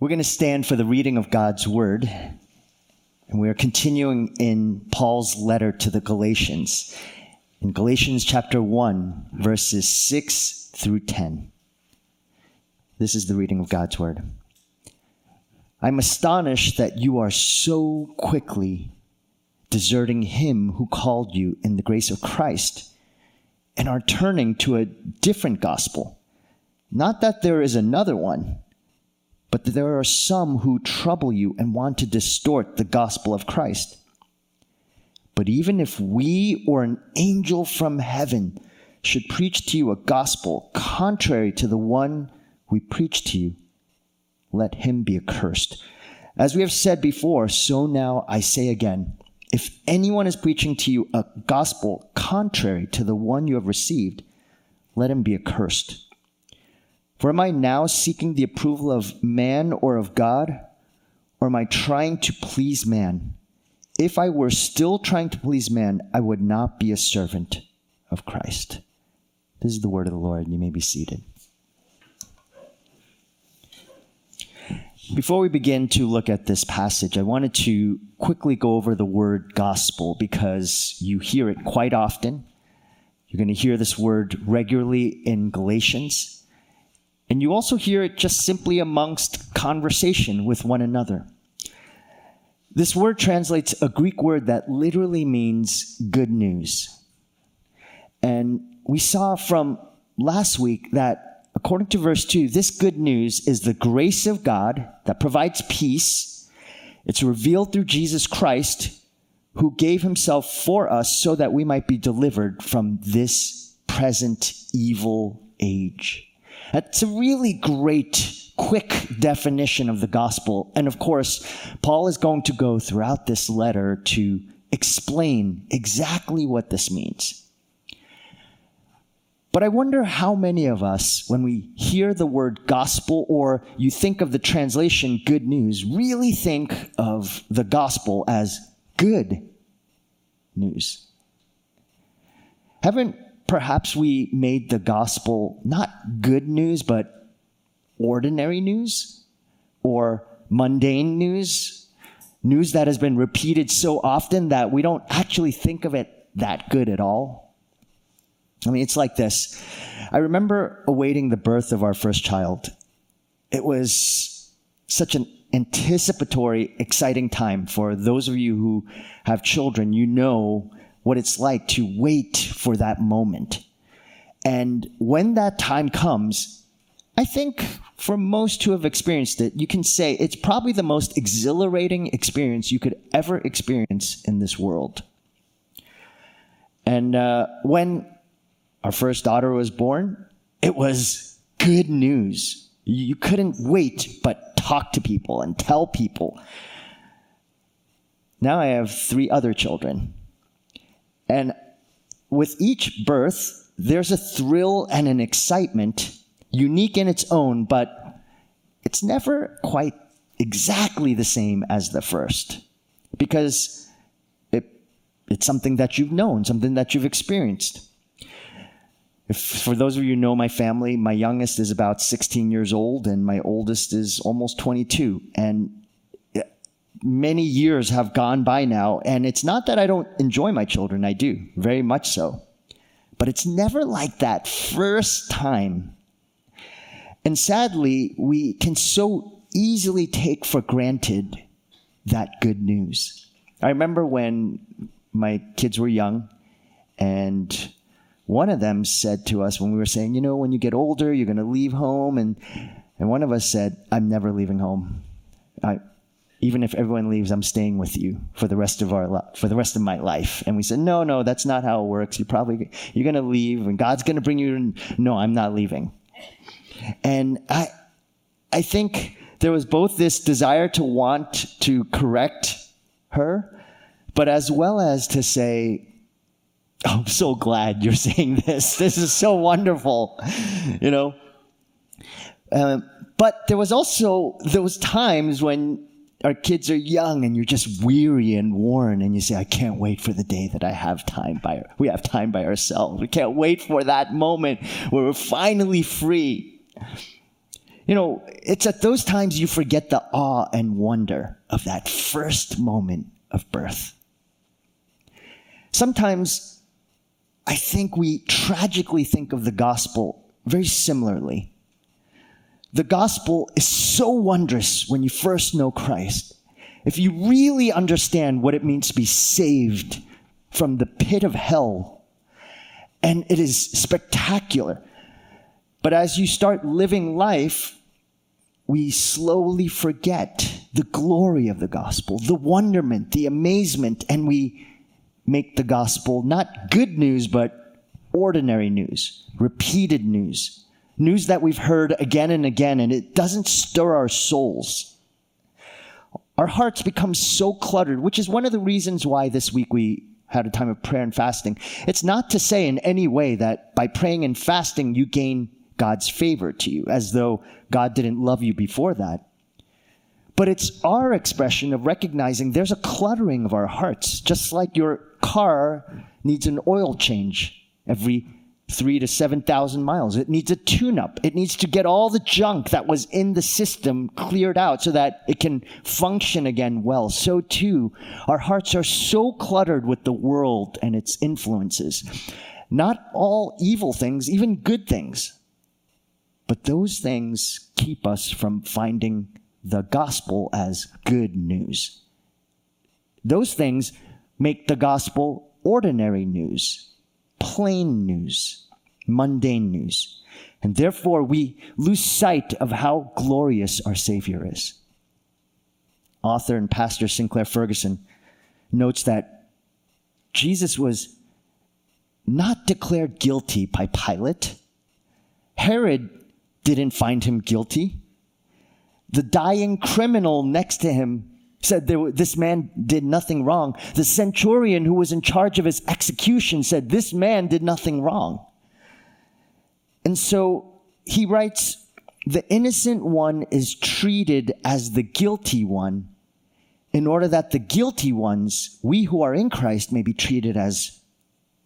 We're going to stand for the reading of God's word. And we are continuing in Paul's letter to the Galatians. In Galatians chapter 1, verses 6 through 10. This is the reading of God's word. I'm astonished that you are so quickly deserting him who called you in the grace of Christ and are turning to a different gospel. Not that there is another one but there are some who trouble you and want to distort the gospel of Christ. But even if we or an angel from heaven should preach to you a gospel contrary to the one we preach to you, let him be accursed. As we have said before, so now I say again if anyone is preaching to you a gospel contrary to the one you have received, let him be accursed. For am I now seeking the approval of man or of God? Or am I trying to please man? If I were still trying to please man, I would not be a servant of Christ. This is the word of the Lord. You may be seated. Before we begin to look at this passage, I wanted to quickly go over the word gospel because you hear it quite often. You're going to hear this word regularly in Galatians. And you also hear it just simply amongst conversation with one another. This word translates a Greek word that literally means good news. And we saw from last week that according to verse 2, this good news is the grace of God that provides peace. It's revealed through Jesus Christ, who gave himself for us so that we might be delivered from this present evil age. That's a really great, quick definition of the gospel. And of course, Paul is going to go throughout this letter to explain exactly what this means. But I wonder how many of us, when we hear the word gospel or you think of the translation good news, really think of the gospel as good news. Haven't perhaps we made the gospel not good news, but ordinary news or mundane news, news that has been repeated so often that we don't actually think of it that good at all. I mean, it's like this. I remember awaiting the birth of our first child. It was such an anticipatory, exciting time for those of you who have children. You know what it's like to wait for that moment. And when that time comes, I think for most who have experienced it, you can say it's probably the most exhilarating experience you could ever experience in this world. And uh, when our first daughter was born, it was good news. You couldn't wait but talk to people and tell people. Now I have three other children. And with each birth, there's a thrill and an excitement, unique in its own, but it's never quite exactly the same as the first because it, it's something that you've known, something that you've experienced. If, for those of you who know my family, my youngest is about 16 years old and my oldest is almost 22. And many years have gone by now, and it's not that I don't enjoy my children, I do, very much so. But it's never like that first time. And sadly, we can so easily take for granted that good news. I remember when my kids were young, and one of them said to us when we were saying, you know, when you get older, you're going to leave home. And, and one of us said, I'm never leaving home. I, even if everyone leaves, I'm staying with you for the rest of our li- for the rest of my life. And we said, no, no, that's not how it works. You're probably you're gonna leave, and God's gonna bring you. In. No, I'm not leaving. And I, I think there was both this desire to want to correct her, but as well as to say, oh, I'm so glad you're saying this. This is so wonderful, you know. Um, but there was also those times when our kids are young and you're just weary and worn and you say i can't wait for the day that i have time by we have time by ourselves we can't wait for that moment where we're finally free You know, it's at those times you forget the awe and wonder of that first moment of birth. Sometimes I think we tragically think of the gospel very similarly. The gospel is so wondrous when you first know Christ. If you really understand what it means to be saved from the pit of hell, and it is spectacular. But as you start living life, we slowly forget the glory of the gospel, the wonderment, the amazement, and we make the gospel not good news, but ordinary news, repeated news, news that we've heard again and again, and it doesn't stir our souls. Our hearts become so cluttered, which is one of the reasons why this week we had a time of prayer and fasting. It's not to say in any way that by praying and fasting you gain God's favor to you, as though God didn't love you before that. But it's our expression of recognizing there's a cluttering of our hearts, just like your car needs an oil change every three to 7,000 miles. It needs a tune up. It needs to get all the junk that was in the system cleared out so that it can function again well. So too, our hearts are so cluttered with the world and its influences. Not all evil things, even good things. But those things keep us from finding the gospel as good news. Those things make the gospel ordinary news, plain news, mundane news. And therefore, we lose sight of how glorious our Savior is. Author and pastor Sinclair Ferguson notes that Jesus was not declared guilty by Pilate. Herod didn't find him guilty. The dying criminal next to him said there, this man did nothing wrong. The centurion who was in charge of his execution said this man did nothing wrong. And so he writes, the innocent one is treated as the guilty one in order that the guilty ones, we who are in Christ, may be treated as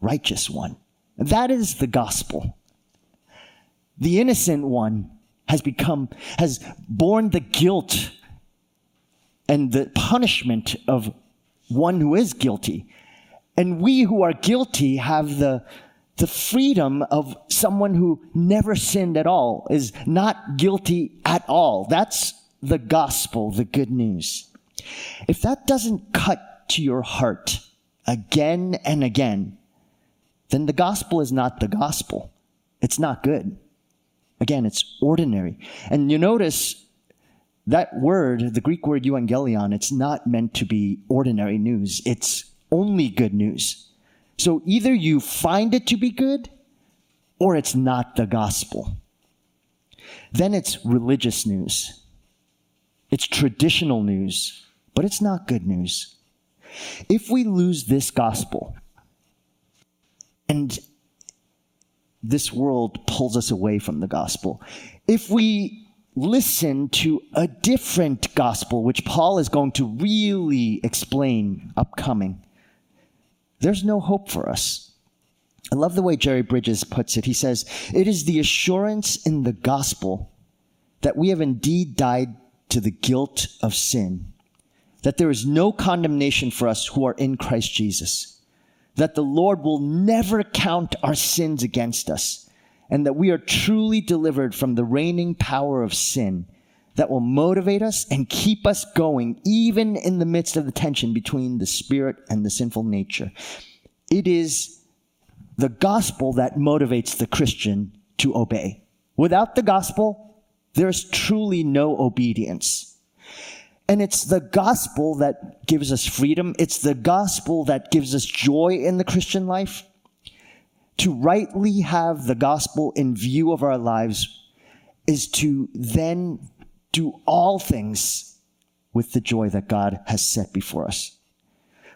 righteous one. That is the gospel the innocent one has become, has borne the guilt and the punishment of one who is guilty. And we who are guilty have the, the freedom of someone who never sinned at all, is not guilty at all. That's the gospel, the good news. If that doesn't cut to your heart again and again, then the gospel is not the gospel. It's not good. Again, it's ordinary. And you notice that word, the Greek word euangelion, it's not meant to be ordinary news. It's only good news. So either you find it to be good or it's not the gospel. Then it's religious news. It's traditional news, but it's not good news. If we lose this gospel, and this world pulls us away from the gospel. If we listen to a different gospel, which Paul is going to really explain upcoming, there's no hope for us. I love the way Jerry Bridges puts it. He says, It is the assurance in the gospel that we have indeed died to the guilt of sin, that there is no condemnation for us who are in Christ Jesus that the Lord will never count our sins against us, and that we are truly delivered from the reigning power of sin that will motivate us and keep us going, even in the midst of the tension between the spirit and the sinful nature. It is the gospel that motivates the Christian to obey. Without the gospel, there's truly no obedience. And it's the gospel that gives us freedom. It's the gospel that gives us joy in the Christian life. To rightly have the gospel in view of our lives is to then do all things with the joy that God has set before us.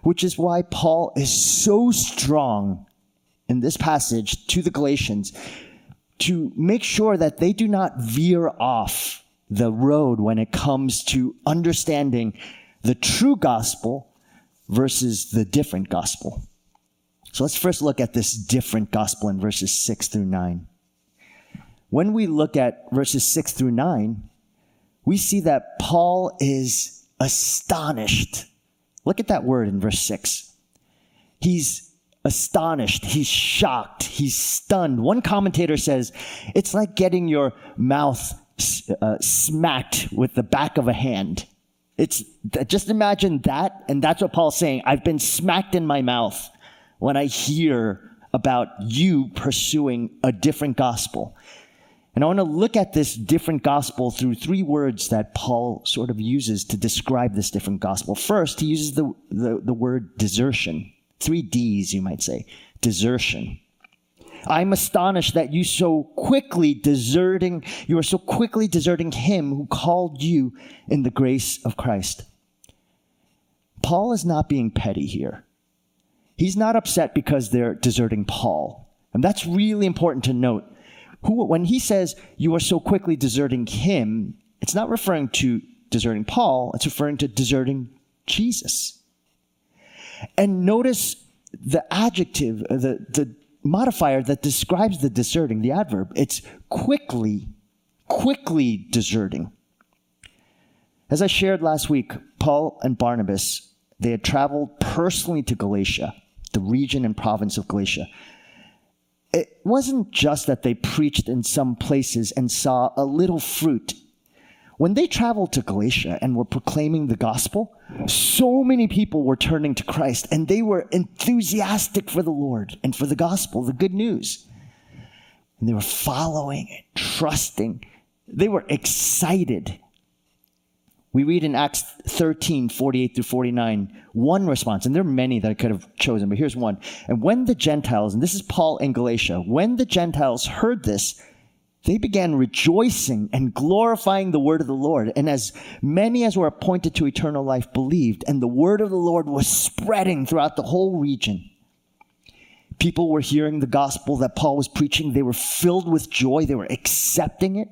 Which is why Paul is so strong in this passage to the Galatians to make sure that they do not veer off the road when it comes to understanding the true gospel versus the different gospel. So let's first look at this different gospel in verses 6 through 9. when we look at verses 6 through 9, we see that Paul is astonished. Look at that word in verse 6. He's astonished, he's shocked, he's stunned. One commentator says it's like getting your mouth uh, smacked with the back of a hand. It's just imagine that, and that's what Paul's saying. I've been smacked in my mouth when I hear about you pursuing a different gospel. And I want to look at this different gospel through three words that Paul sort of uses to describe this different gospel. First, he uses the, the, the word desertion. Three D's, you might say. Desertion. I'm astonished that you so quickly deserting, you are so quickly deserting him who called you in the grace of Christ. Paul is not being petty here. He's not upset because they're deserting Paul. And that's really important to note. Who, when he says you are so quickly deserting him, it's not referring to deserting Paul, it's referring to deserting Jesus. And notice the adjective, uh, the, the modifier that describes the deserting, the adverb. It's quickly, quickly deserting. As I shared last week, Paul and Barnabas, they had traveled personally to Galatia, the region and province of Galatia. It wasn't just that they preached in some places and saw a little fruit when they traveled to Galatia and were proclaiming the gospel, so many people were turning to Christ and they were enthusiastic for the Lord and for the gospel, the good news. And they were following and trusting. They were excited. We read in Acts 13, 48 through 49, one response, and there are many that I could have chosen, but here's one. And when the Gentiles, and this is Paul in Galatia, when the Gentiles heard this, they began rejoicing and glorifying the word of the Lord. And as many as were appointed to eternal life believed, and the word of the Lord was spreading throughout the whole region. People were hearing the gospel that Paul was preaching. They were filled with joy. They were accepting it.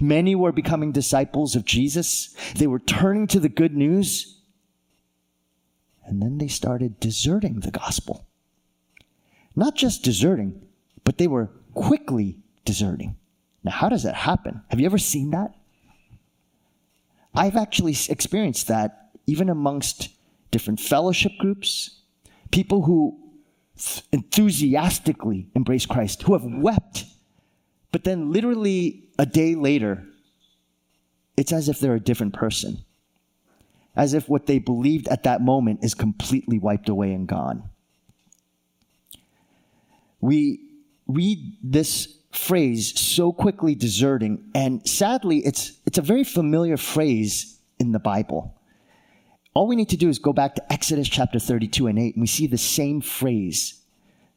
Many were becoming disciples of Jesus. They were turning to the good news. And then they started deserting the gospel. Not just deserting, but they were quickly deserting. Now, how does that happen? Have you ever seen that? I've actually experienced that even amongst different fellowship groups, people who enthusiastically embrace Christ, who have wept, but then literally a day later, it's as if they're a different person, as if what they believed at that moment is completely wiped away and gone. We read this phrase so quickly deserting and sadly it's it's a very familiar phrase in the bible. All we need to do is go back to exodus chapter 32 and 8 and we see the same phrase.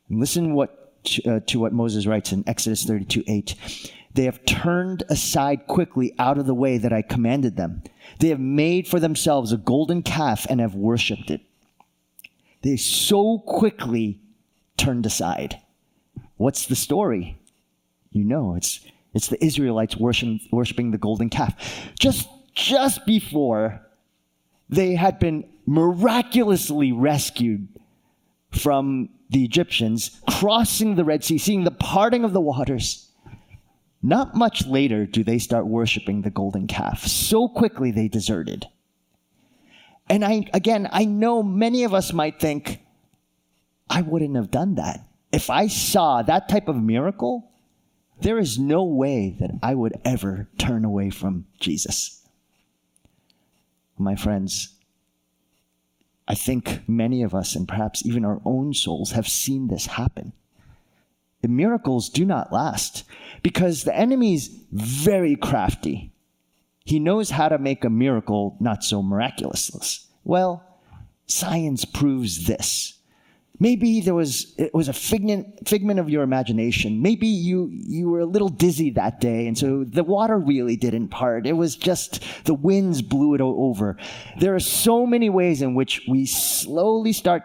And listen what uh, to what moses writes in exodus 32 8 they have turned aside quickly out of the way that i commanded them. They have made for themselves a golden calf and have worshipped it. They so quickly turned aside. What's the story? You know it's it's the Israelites worshiping the golden calf. Just just before they had been miraculously rescued from the Egyptians, crossing the Red Sea, seeing the parting of the waters. Not much later do they start worshiping the golden calf. So quickly they deserted. And I, again, I know many of us might think, I wouldn't have done that. If I saw that type of miracle, there is no way that I would ever turn away from Jesus. My friends, I think many of us, and perhaps even our own souls, have seen this happen. The miracles do not last because the enemy's very crafty. He knows how to make a miracle not so miraculous. Well, science proves this. Maybe there was it was a figment figment of your imagination. Maybe you you were a little dizzy that day, and so the water really didn't part. It was just the winds blew it over. There are so many ways in which we slowly start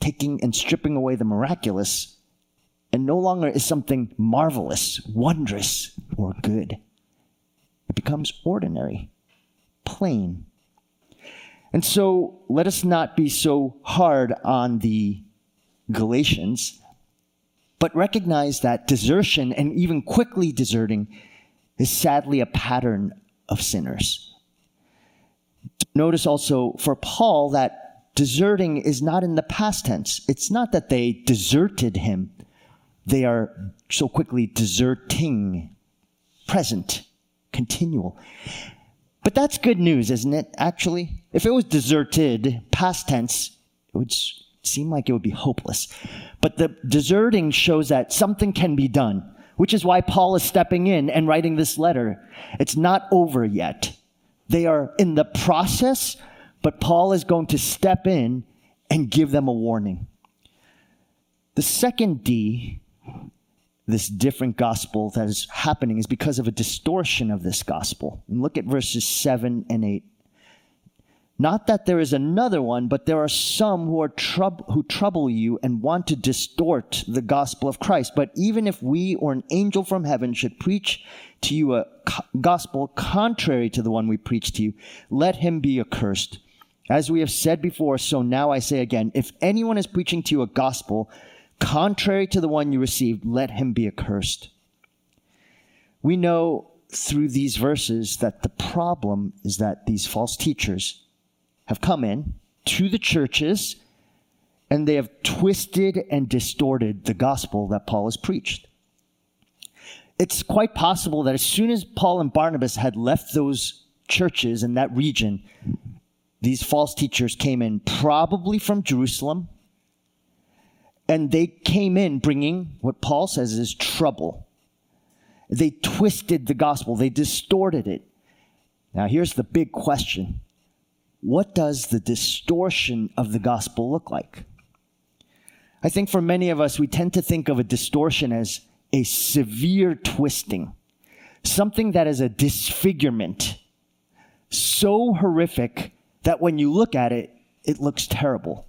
taking and stripping away the miraculous, and no longer is something marvelous, wondrous, or good. It becomes ordinary, plain. And so let us not be so hard on the Galatians but recognize that desertion and even quickly deserting is sadly a pattern of sinners. Notice also for Paul that deserting is not in the past tense. It's not that they deserted him, they are so quickly deserting, present, continual. But that's good news, isn't it, actually? If it was deserted, past tense, it would seem like it would be hopeless. But the deserting shows that something can be done, which is why Paul is stepping in and writing this letter. It's not over yet. They are in the process, but Paul is going to step in and give them a warning. The second D this different gospel that is happening is because of a distortion of this gospel. And look at verses 7 and 8. Not that there is another one, but there are some who are troub- who trouble you and want to distort the gospel of Christ. But even if we or an angel from heaven should preach to you a co- gospel contrary to the one we preach to you, let him be accursed. As we have said before, so now I say again, if anyone is preaching to you a gospel contrary to the one you received, let him be accursed. We know through these verses that the problem is that these false teachers have come in to the churches and they have twisted and distorted the gospel that Paul has preached. It's quite possible that as soon as Paul and Barnabas had left those churches in that region, these false teachers came in, probably from Jerusalem, and they came in bringing what Paul says is trouble. They twisted the gospel, they distorted it. Now, here's the big question What does the distortion of the gospel look like? I think for many of us, we tend to think of a distortion as a severe twisting, something that is a disfigurement, so horrific that when you look at it, it looks terrible.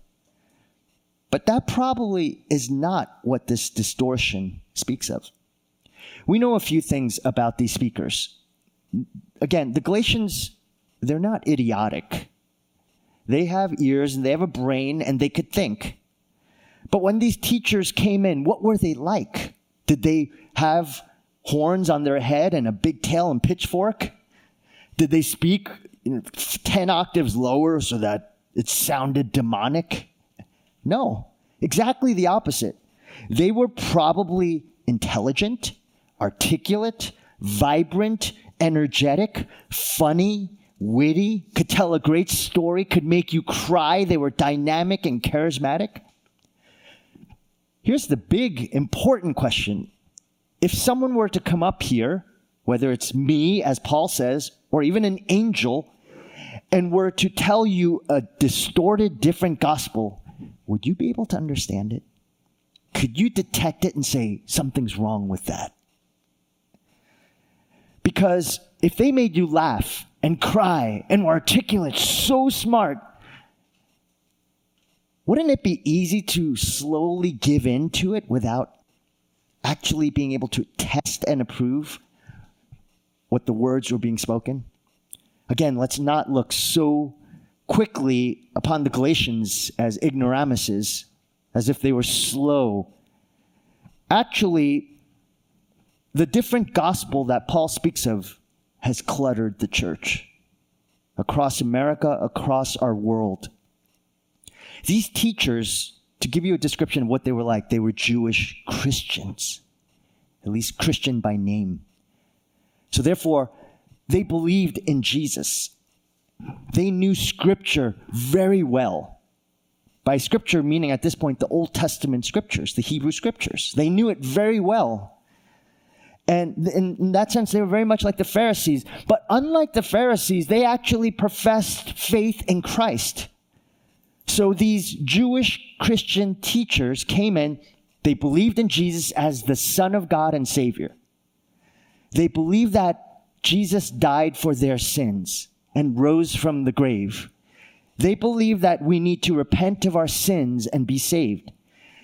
But that probably is not what this distortion speaks of. We know a few things about these speakers. Again, the Galatians, they're not idiotic. They have ears and they have a brain and they could think. But when these teachers came in, what were they like? Did they have horns on their head and a big tail and pitchfork? Did they speak 10 octaves lower so that it sounded demonic? No, exactly the opposite. They were probably intelligent, articulate, vibrant, energetic, funny, witty, could tell a great story, could make you cry. They were dynamic and charismatic. Here's the big, important question. If someone were to come up here, whether it's me, as Paul says, or even an angel, and were to tell you a distorted, different gospel, would you be able to understand it? Could you detect it and say, something's wrong with that? Because if they made you laugh and cry and were articulate, so smart, wouldn't it be easy to slowly give in to it without actually being able to test and approve what the words were being spoken? Again, let's not look so quickly upon the Galatians as ignoramuses, as if they were slow. Actually, the different gospel that Paul speaks of has cluttered the church across America, across our world. These teachers, to give you a description of what they were like, they were Jewish Christians, at least Christian by name. So therefore, they believed in Jesus they knew Scripture very well. By Scripture, meaning at this point the Old Testament Scriptures, the Hebrew Scriptures. They knew it very well. And in that sense, they were very much like the Pharisees. But unlike the Pharisees, they actually professed faith in Christ. So these Jewish Christian teachers came in, they believed in Jesus as the Son of God and Savior. They believed that Jesus died for their sins and rose from the grave. They believe that we need to repent of our sins and be saved.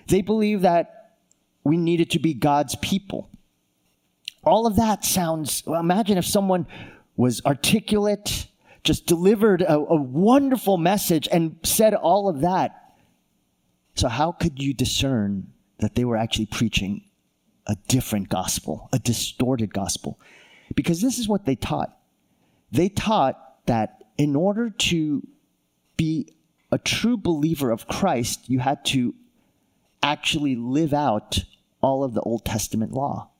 They believe that we needed to be God's people. All of that sounds, well, imagine if someone was articulate, just delivered a, a wonderful message and said all of that. So, how could you discern that they were actually preaching a different gospel, a distorted gospel. Because this is what they taught. They taught that in order to be a true believer of Christ, you had to actually live out all of the Old Testament law.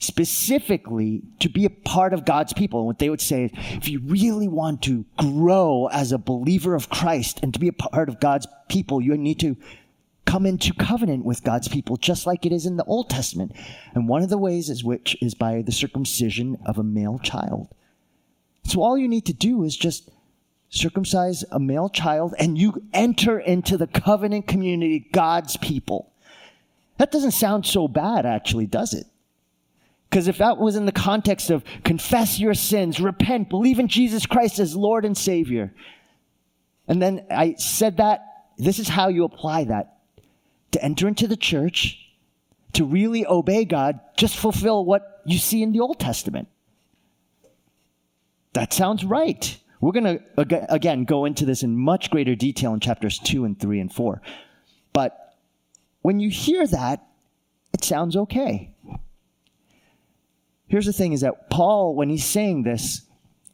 Specifically, to be a part of God's people. And what they would say is if you really want to grow as a believer of Christ and to be a part of God's people, you need to come into covenant with God's people, just like it is in the Old Testament. And one of the ways is which is by the circumcision of a male child. So all you need to do is just circumcise a male child and you enter into the covenant community, God's people. That doesn't sound so bad, actually, does it? Because if that was in the context of confess your sins, repent, believe in Jesus Christ as Lord and Savior, and then I said that, this is how you apply that to enter into the church, to really obey God, just fulfill what you see in the Old Testament. That sounds right. We're going to, again, go into this in much greater detail in chapters 2 and 3 and 4. But when you hear that, it sounds okay. Here's the thing is that Paul, when he's saying this,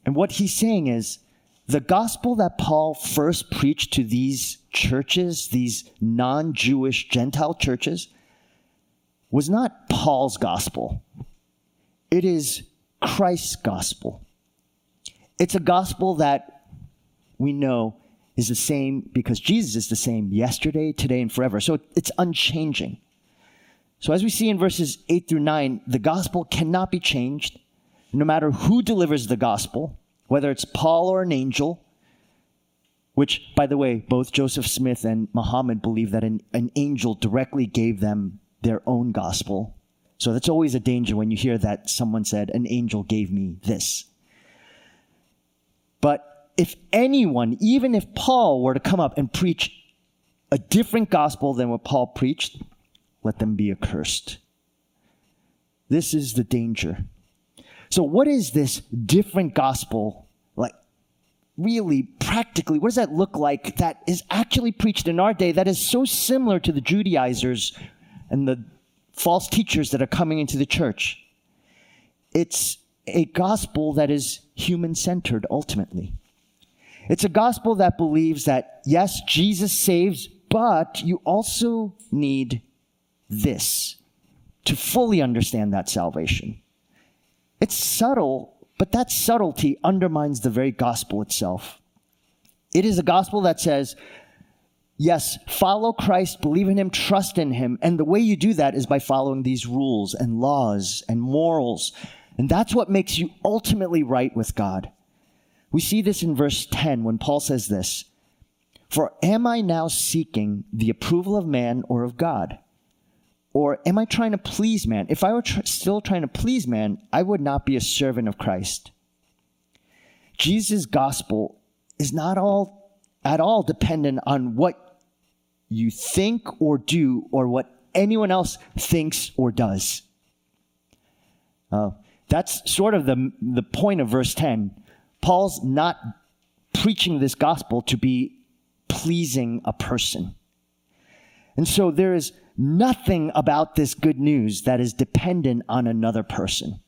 and what he's saying is the gospel that Paul first preached to these churches, these non Jewish Gentile churches, was not Paul's gospel. It is Christ's gospel. It's a gospel that we know is the same because Jesus is the same yesterday, today, and forever. So it's unchanging. So, as we see in verses 8 through 9, the gospel cannot be changed no matter who delivers the gospel whether it's Paul or an angel, which, by the way, both Joseph Smith and Muhammad believe that an, an angel directly gave them their own gospel. So that's always a danger when you hear that someone said, An angel gave me this. But if anyone, even if Paul were to come up and preach a different gospel than what Paul preached, let them be accursed. This is the danger. So, what is this different gospel like? Really, practically, what does that look like that is actually preached in our day that is so similar to the Judaizers and the false teachers that are coming into the church? It's a gospel that is human centered ultimately. It's a gospel that believes that, yes, Jesus saves, but you also need this to fully understand that salvation. It's subtle, but that subtlety undermines the very gospel itself. It is a gospel that says, yes, follow Christ, believe in him, trust in him. And the way you do that is by following these rules and laws and morals. And that's what makes you ultimately right with God. We see this in verse 10 when Paul says this For am I now seeking the approval of man or of God? Or am I trying to please man? If I were tr- still trying to please man, I would not be a servant of Christ. Jesus' gospel is not all at all dependent on what you think or do or what anyone else thinks or does. Uh, that's sort of the, the point of verse 10. Paul's not preaching this gospel to be pleasing a person. And so there is nothing about this good news that is dependent on another person.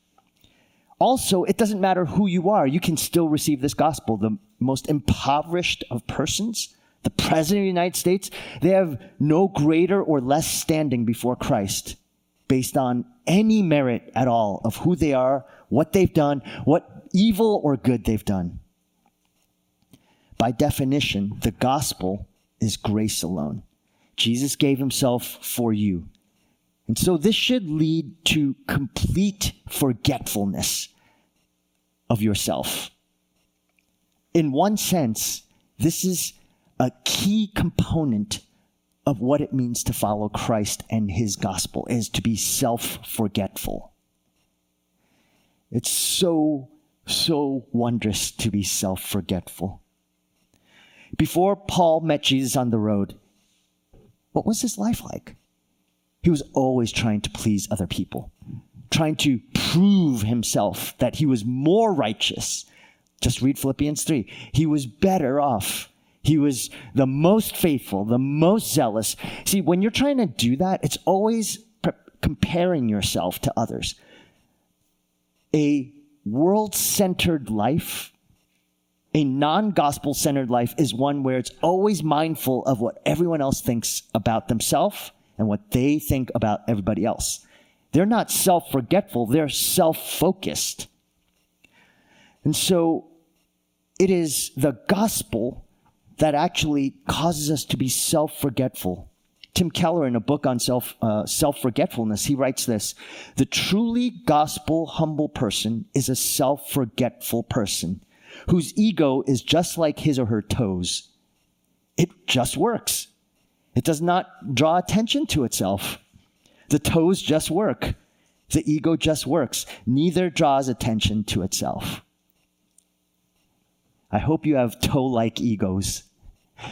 Also, it doesn't matter who you are, you can still receive this gospel. The most impoverished of persons, the President of the United States, they have no greater or less standing before Christ based on any merit at all of who they are, what they've done, what evil or good they've done. By definition, the gospel is grace alone. Jesus gave himself for you. And so this should lead to complete forgetfulness of yourself. In one sense, this is a key component of what it means to follow Christ and his gospel is to be self-forgetful. It's so so wondrous to be self-forgetful. Before Paul met Jesus on the road, what was his life like? He was always trying to please other people, trying to prove himself that he was more righteous. Just read Philippians 3. He was better off. He was the most faithful, the most zealous. See, when you're trying to do that, it's always pre- comparing yourself to others. A world centered life, a non gospel centered life, is one where it's always mindful of what everyone else thinks about themselves and what they think about everybody else. They're not self forgetful, they're self focused. And so it is the gospel that actually causes us to be self forgetful. Tim Keller, in a book on self uh, self forgetfulness, he writes this: the truly gospel humble person is a self forgetful person whose ego is just like his or her toes. It just works. It does not draw attention to itself. The toes just work. The ego just works. Neither draws attention to itself. I hope you have toe like egos.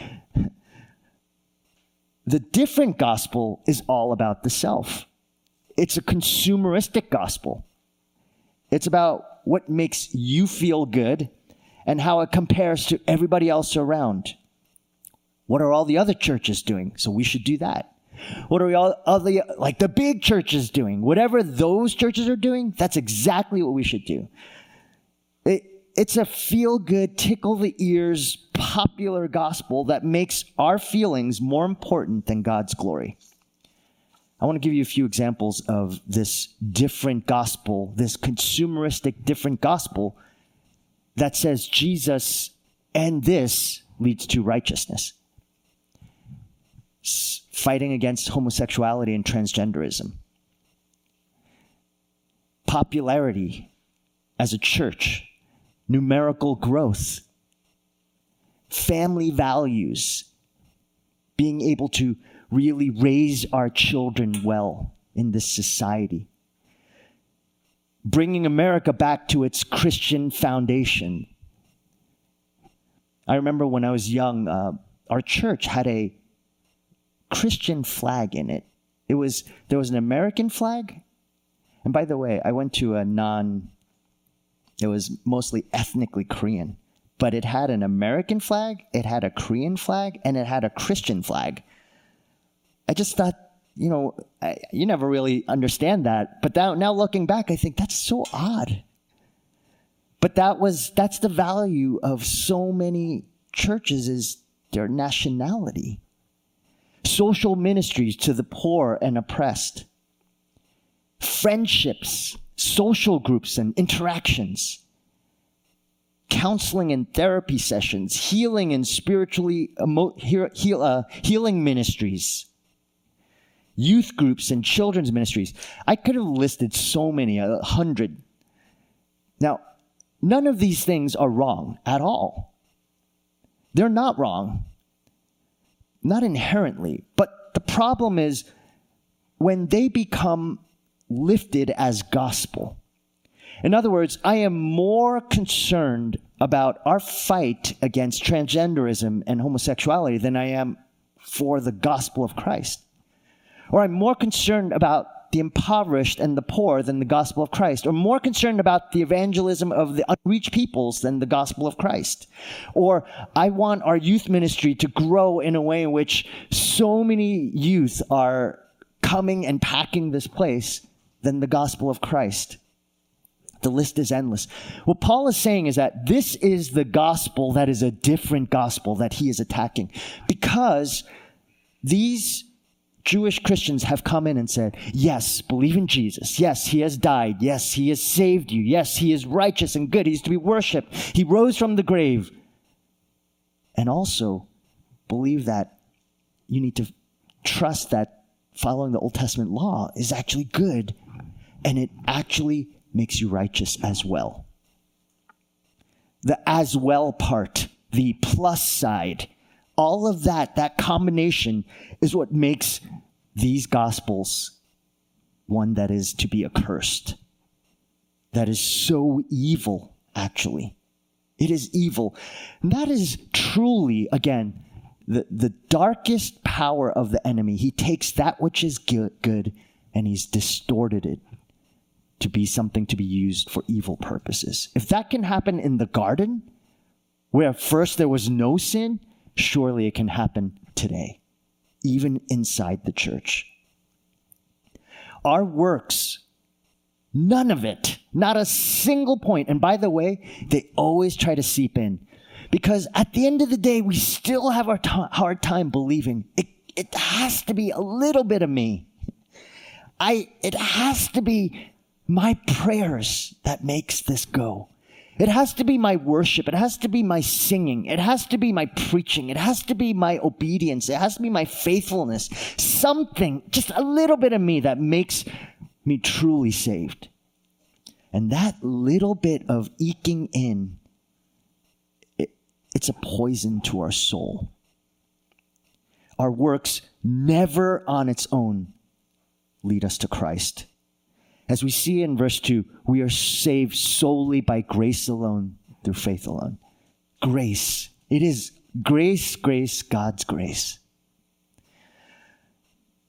the different gospel is all about the self. It's a consumeristic gospel. It's about what makes you feel good and how it compares to everybody else around. What are all the other churches doing? So we should do that. What are we all other like the big churches doing? Whatever those churches are doing, that's exactly what we should do. It, it's a feel good, tickle the ears, popular gospel that makes our feelings more important than God's glory. I want to give you a few examples of this different gospel, this consumeristic different gospel that says Jesus and this leads to righteousness. Fighting against homosexuality and transgenderism. Popularity as a church numerical growth, family values, being able to really raise our children well in this society, bringing America back to its Christian foundation. I remember when I was young, uh, our church had a Christian flag in it. It was there was an American flag, and by the way, I went to a non it was mostly ethnically Korean, but it had an American flag, it had a Korean flag, and it had a Christian flag. I just thought, you know, I, you never really understand that. But now, now looking back, I think that's so odd. But that was that's the value of so many churches is their nationality. Social ministries to the poor and oppressed. Friendships social groups and interactions, counseling and therapy sessions, healing and spiritually emo- heal, uh, healing ministries, youth groups and children's ministries. I could have listed so many, a hundred. Now, none of these things are wrong at all. They're not wrong, not inherently. But the problem is when they become lifted as gospel. In other words, I am more concerned about our fight against transgenderism and homosexuality than I am for the gospel of Christ. Or I'm more concerned about the impoverished and the poor than the gospel of Christ, or more concerned about the evangelism of the unreached peoples than the gospel of Christ. Or I want our youth ministry to grow in a way in which so many youth are coming and packing this place than the gospel of Christ. The list is endless. What Paul is saying is that this is the gospel that is a different gospel that he is attacking because these Jewish Christians have come in and said, Yes, believe in Jesus. Yes, he has died. Yes, he has saved you. Yes, he is righteous and good. He's to be worshiped. He rose from the grave. And also believe that you need to trust that following the Old Testament law is actually good and it actually makes you righteous as well. The as well part, the plus side, all of that, that combination is what makes these gospels one that is to be accursed. That is so evil, actually. It is evil. And that is truly, again, the, the darkest power of the enemy. He takes that which is good, good and he's distorted it to be something to be used for evil purposes. If that can happen in the garden, where first there was no sin, surely it can happen today, even inside the church. Our works, none of it, not a single point, and by the way, they always try to seep in. Because at the end of the day, we still have our hard time believing it, it has to be a little bit of me. I, it has to be my prayers that makes this go. It has to be my worship. It has to be my singing. It has to be my preaching. It has to be my obedience. It has to be my faithfulness. Something, just a little bit of me that makes me truly saved. And that little bit of eking in, it, it's a poison to our soul. Our works never on its own lead us to Christ. As we see in verse 2, we are saved solely by grace alone, through faith alone. Grace. It is grace, grace, God's grace.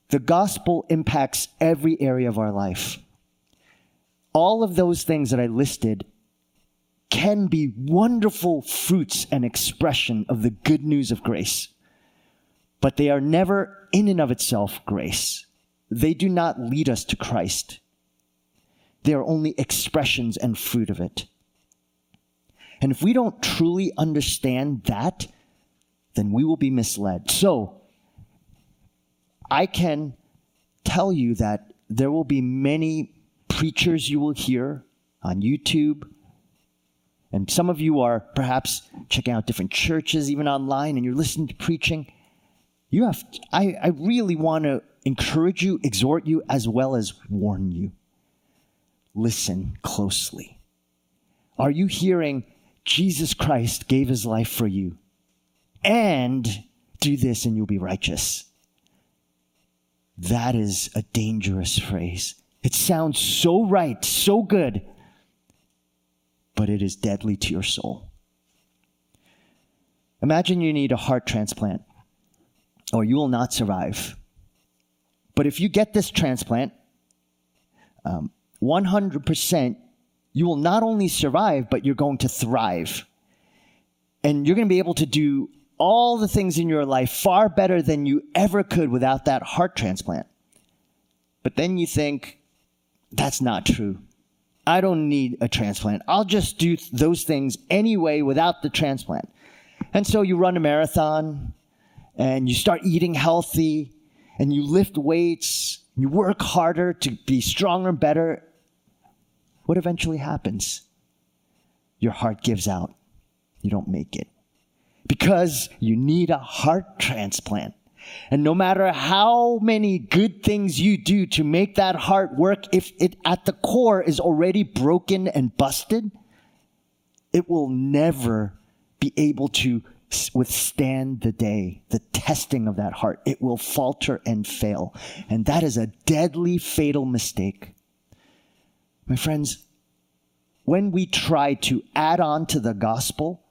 The gospel impacts every area of our life. All of those things that I listed can be wonderful fruits and expression of the good news of grace, but they are never in and of itself grace. They do not lead us to Christ. They are only expressions and fruit of it. And if we don't truly understand that, then we will be misled. So, I can tell you that there will be many preachers you will hear on YouTube. And some of you are perhaps checking out different churches, even online, and you're listening to preaching. You have, I, I really want to encourage you, exhort you, as well as warn you listen closely. Are you hearing Jesus Christ gave his life for you? And do this and you'll be righteous. That is a dangerous phrase. It sounds so right, so good, but it is deadly to your soul. Imagine you need a heart transplant, or you will not survive. But if you get this transplant, um, 100%, you will not only survive, but you're going to thrive. And you're going to be able to do all the things in your life far better than you ever could without that heart transplant. But then you think, that's not true. I don't need a transplant. I'll just do those things anyway without the transplant. And so you run a marathon and you start eating healthy and you lift weights, you work harder to be stronger and better, what eventually happens? Your heart gives out. You don't make it. Because you need a heart transplant. And no matter how many good things you do to make that heart work, if it at the core is already broken and busted, it will never be able to withstand the day, the testing of that heart. It will falter and fail. And that is a deadly, fatal mistake. My friends, when we try to add on to the gospel,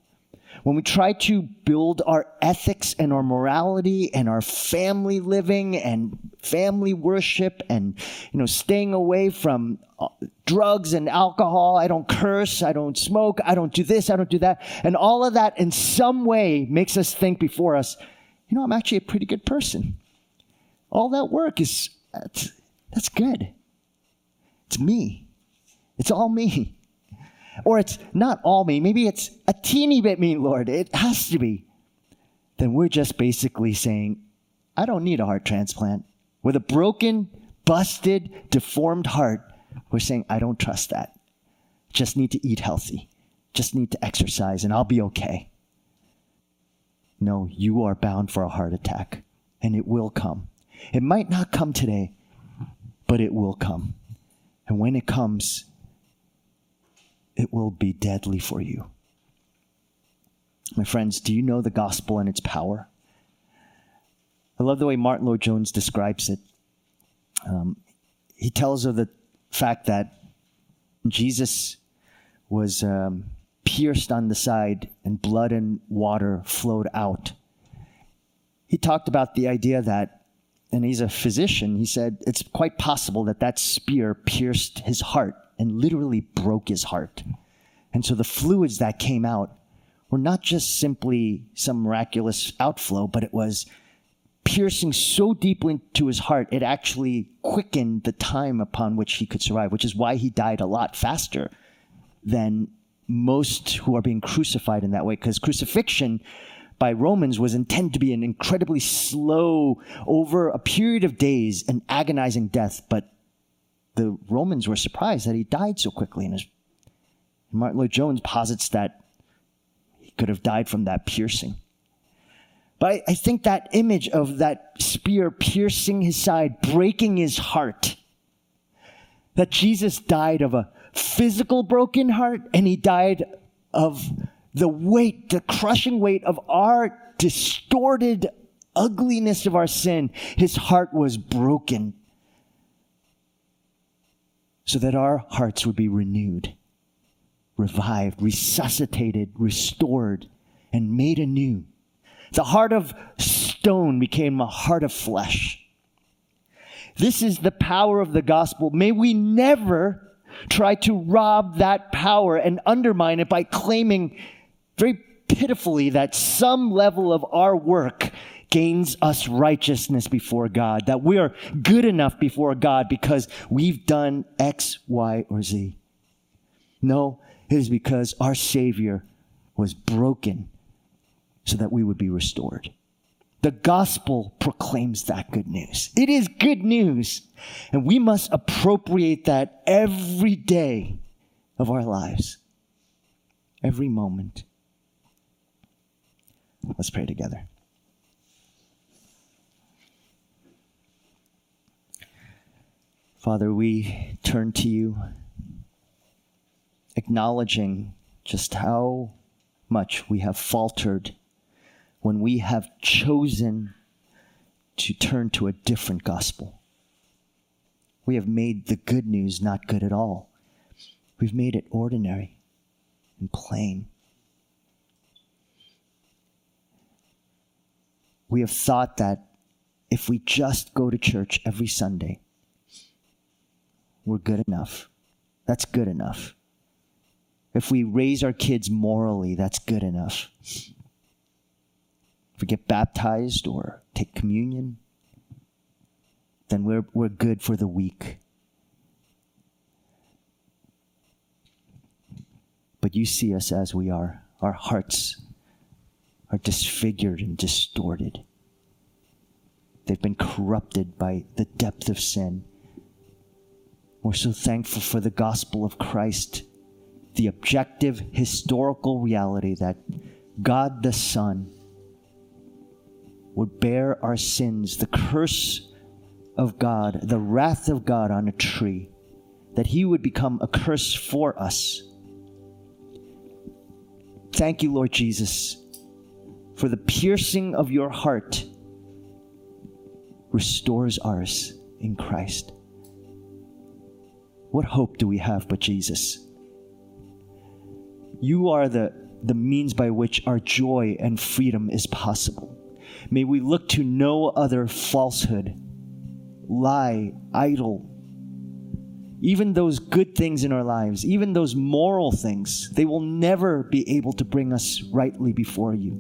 when we try to build our ethics and our morality and our family living and family worship and you know staying away from uh, drugs and alcohol i don't curse i don't smoke i don't do this i don't do that and all of that in some way makes us think before us you know i'm actually a pretty good person. All that work is that's, that's good. It's me it's all me. Or it's not all me. Maybe it's a teeny bit me, Lord. It has to be. Then we're just basically saying, I don't need a heart transplant. With a broken, busted, deformed heart, we're saying, I don't trust that. Just need to eat healthy. Just need to exercise and I'll be okay. No, you are bound for a heart attack and it will come. It might not come today, but it will come. And when it comes, it will be deadly for you. My friends, do you know the gospel and its power? I love the way Martyn Lloyd-Jones describes it. Um, he tells of the fact that Jesus was um, pierced on the side and blood and water flowed out. He talked about the idea that, and he's a physician, he said it's quite possible that that spear pierced his heart and literally broke his heart. And so the fluids that came out were not just simply some miraculous outflow, but it was piercing so deeply into his heart, it actually quickened the time upon which he could survive, which is why he died a lot faster than most who are being crucified in that way. Because crucifixion by Romans was intended to be an incredibly slow, over a period of days, an agonizing death. But the Romans were surprised that he died so quickly. And Martyn Lloyd-Jones posits that he could have died from that piercing. But I, I think that image of that spear piercing his side, breaking his heart, that Jesus died of a physical broken heart and he died of the weight, the crushing weight of our distorted ugliness of our sin. His heart was broken so that our hearts would be renewed, revived, resuscitated, restored, and made anew. The heart of stone became a heart of flesh. This is the power of the gospel. May we never try to rob that power and undermine it by claiming very pitifully that some level of our work gains us righteousness before God, that we are good enough before God because we've done X, Y, or Z. No, it is because our Savior was broken so that we would be restored. The gospel proclaims that good news. It is good news. And we must appropriate that every day of our lives, every moment. Let's pray together. Father, we turn to you, acknowledging just how much we have faltered when we have chosen to turn to a different gospel. We have made the good news not good at all. We've made it ordinary and plain. We have thought that if we just go to church every Sunday, we're good enough. That's good enough. If we raise our kids morally, that's good enough if we get baptized or take communion, then we're, we're good for the week. But you see us as we are. Our hearts are disfigured and distorted. They've been corrupted by the depth of sin. We're so thankful for the gospel of Christ, the objective historical reality that God the Son would bear our sins, the curse of God, the wrath of God on a tree, that he would become a curse for us. Thank you, Lord Jesus, for the piercing of your heart restores ours in Christ. What hope do we have but Jesus? You are the, the means by which our joy and freedom is possible. May we look to no other falsehood, lie, idol, even those good things in our lives, even those moral things, they will never be able to bring us rightly before you.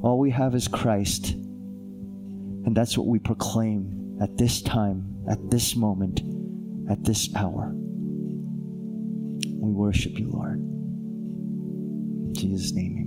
All we have is Christ. And that's what we proclaim at this time, at this moment, at this hour. We worship you, Lord. In Jesus' name.